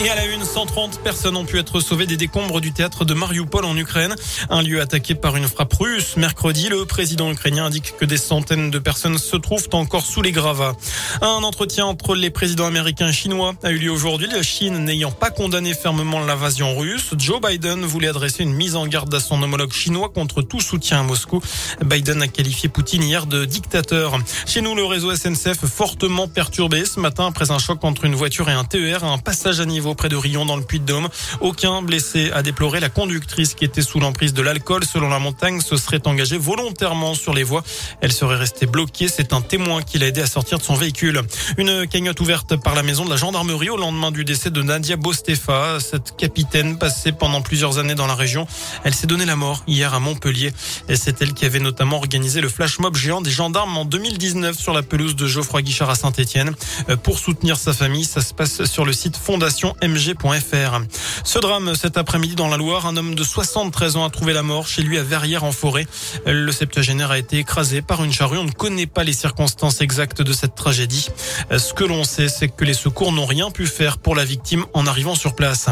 Et à la une, 130 personnes ont pu être sauvées des décombres du théâtre de Mariupol en Ukraine, un lieu attaqué par une frappe russe. Mercredi, le président ukrainien indique que des centaines de personnes se trouvent encore sous les gravats. Un entretien entre les présidents américains et chinois a eu lieu aujourd'hui, la Chine n'ayant pas condamné fermement l'invasion russe. Joe Biden voulait adresser une mise en garde à son homologue chinois contre tout soutien à Moscou. Biden a qualifié Poutine hier de dictateur. Chez nous, le réseau SNCF fortement perturbé ce matin après un choc entre une voiture et un TER, un passage à niveau près de Rion dans le Puy-de-Dôme. Aucun blessé a déploré. La conductrice qui était sous l'emprise de l'alcool, selon la montagne, se serait engagée volontairement sur les voies. Elle serait restée bloquée. C'est un témoin qui l'a aidé à sortir de son véhicule. Une cagnotte ouverte par la maison de la gendarmerie au lendemain du décès de Nadia Bostefa, cette capitaine passée pendant plusieurs années dans la région. Elle s'est donné la mort hier à Montpellier. Et c'est elle qui avait notamment organisé le flash mob géant des gendarmes en 2019 sur la pelouse de Geoffroy Guichard à Saint-Etienne. Euh, pour soutenir sa famille, ça se passe sur le site Fondation mg.fr. Ce drame cet après-midi dans la Loire, un homme de 73 ans a trouvé la mort chez lui à Verrières en forêt. Le septuagénaire a été écrasé par une charrue. On ne connaît pas les circonstances exactes de cette tragédie. Ce que l'on sait, c'est que les secours n'ont rien pu faire pour la victime en arrivant sur place.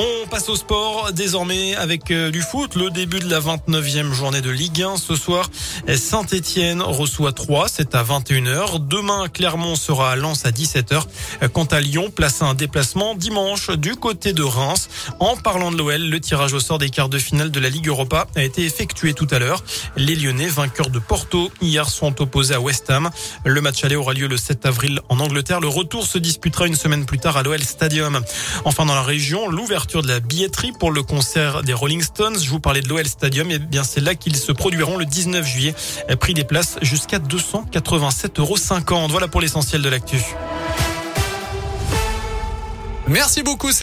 On passe au sport désormais avec euh, du foot. Le début de la 29e journée de Ligue 1 ce soir. Saint-Etienne reçoit 3, c'est à 21h. Demain, Clermont sera à Lens à 17h. Quant à Lyon, place un déplacement dimanche du côté de Reims. En parlant de l'OL, le tirage au sort des quarts de finale de la Ligue Europa a été effectué tout à l'heure. Les Lyonnais, vainqueurs de Porto, hier sont opposés à West Ham. Le match aller aura lieu le 7 avril en Angleterre. Le retour se disputera une semaine plus tard à l'OL Stadium. Enfin, dans la région, l'ouverture de la billetterie pour le concert des Rolling Stones. Je vous parlais de l'OL Stadium. Et eh bien, c'est là qu'ils se produiront le 19 juillet. Prix des places jusqu'à 287,50 euros. Voilà pour l'essentiel de l'actu. Merci beaucoup.